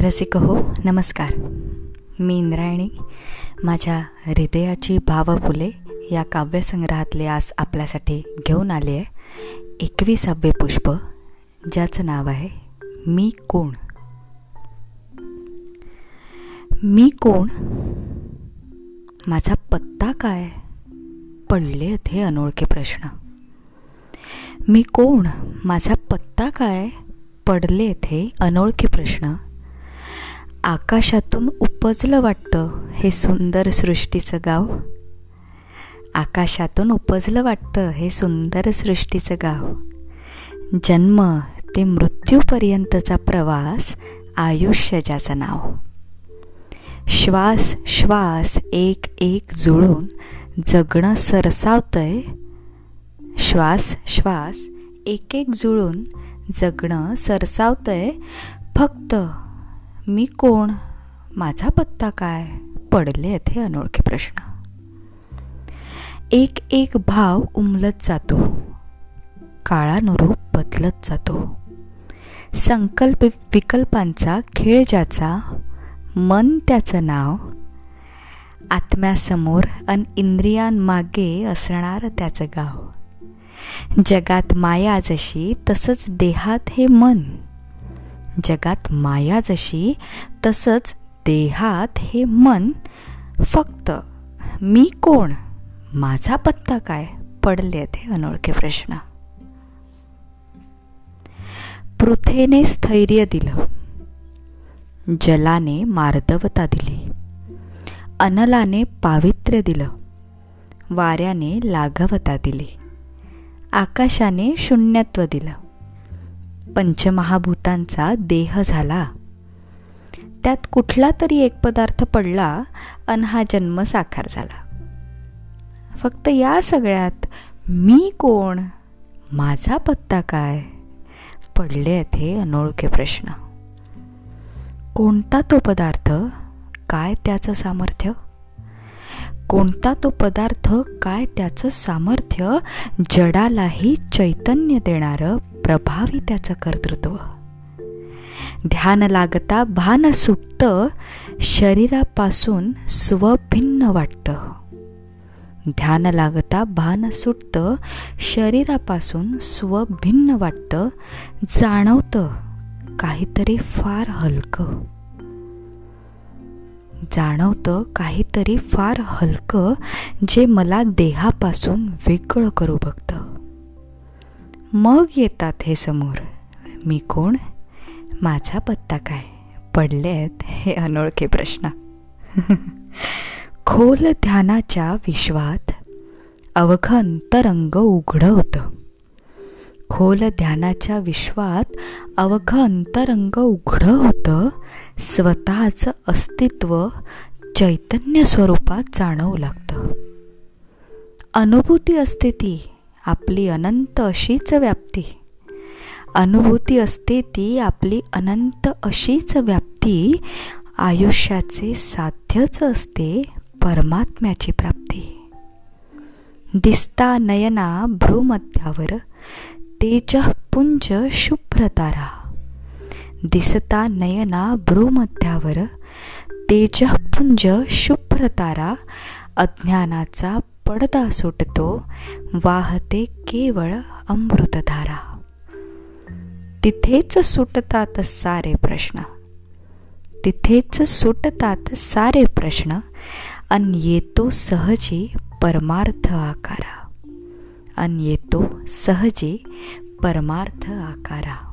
रसिक हो नमस्कार. मी इंद्रायणी. माझ्या हृदयाची भावफुले या काव्यसंग्रहातले आज आपल्यासाठी घेऊन आले आहे एकविसावे पुष्प ज्याचं नाव आहे मी कोण? मी कोण? माझा पत्ता काय? पडले हे अनोळखे प्रश्न. मी कोण? माझा पत्ता काय? पडले येथे अनोळखी प्रश्न. आकाशातून उपजलं वाटतं हे सुंदर सृष्टीचं गाव. आकाशातून उपजलं वाटतं हे सुंदर सृष्टीचं गाव. जन्म ते मृत्यूपर्यंतचा प्रवास आयुष्य ज्याचं नाव. श्वास श्वास एक एक जुळून जगणं सरसावतंय. श्वास श्वास एक एक जुळून जगणं सरसावतंय. फक्त मी कोण? माझा पत्ता काय? पडले हे अनोळखे प्रश्न. एक एक भाव उमलत जातो. काळानुरूप बदलत जातो. संकल्प विकल्पांचा खेळ ज्याचा मन त्याचं नाव. आत्म्यासमोर अन इंद्रियांमागे असणार त्याचं गाव. जगात माया जशी तसंच देहात हे मन. जगात माया जशी तसंच देहात हे मन. फक्त मी कोण? माझा पत्ता काय? पडले हे अनोळखे प्रश्न. पृथेने स्थैर्य दिलं. जलाने मार्दवता दिली. अनलाने पावित्र्य दिलं. वाऱ्याने लाघवता दिली. आकाशाने शून्यत्व दिलं. पंचमहाभूतांचा देह झाला. त्यात कुठला तरी एक पदार्थ पडला अन हा जन्म साकार झाला. फक्त या सगळ्यात मी कोण? माझा पत्ता काय? पडले आहेत हे अनोळखे प्रश्न. कोणता तो पदार्थ? काय त्याचं सामर्थ्य? कोणता तो पदार्थ काय त्याचं सामर्थ्य जडालाही चैतन्य देणारं प्रभावी त्याचं कर्तृत्व. ध्यान लागता भान सुटतं शरीरापासून स्वभिन्न वाटतं. ध्यान लागता भान सुटतं शरीरापासून स्वभिन्न वाटतं जाणवतं काहीतरी फार हलकं. जाणवतं काहीतरी फार हलकं जे मला देहापासून वेगळं करू बघतं. मग येतात हे समोर. मी कोण? माझा पत्ता काय? पडले आहेत हे अनोळखे प्रश्न. खोल ध्यानाच्या विश्वात अवघ अंतरंग उघडं होतं. खोल ध्यानाच्या विश्वात अवघं अंतरंग उघडं होतं. स्वतःचं अस्तित्व चैतन्य स्वरूपात जाणवू लागतं. अनुभूती असते ती आपली अनंत अशीच व्याप्ती. अनुभूती असते ती आपली अनंत अशीच व्याप्ती. आयुष्याचे साध्यच असते परमात्म्याची प्राप्ती. दिसता नयना भ्रूमध्यावर तेजपुंज शुभ्रतारा। दिसता नयना भ्रूमध्यावर तेजपुंज शुभ्रतारा। अज्ञानाचा पडदा सुटतो वाहते केवळ अमृतधारा। तिथेच सुटतात सारे प्रश्न। तिथेच सुटतात सारे प्रश्न अन येतो सहजी परमार्थ आकारा। अन येतो परमार्थ आकारा.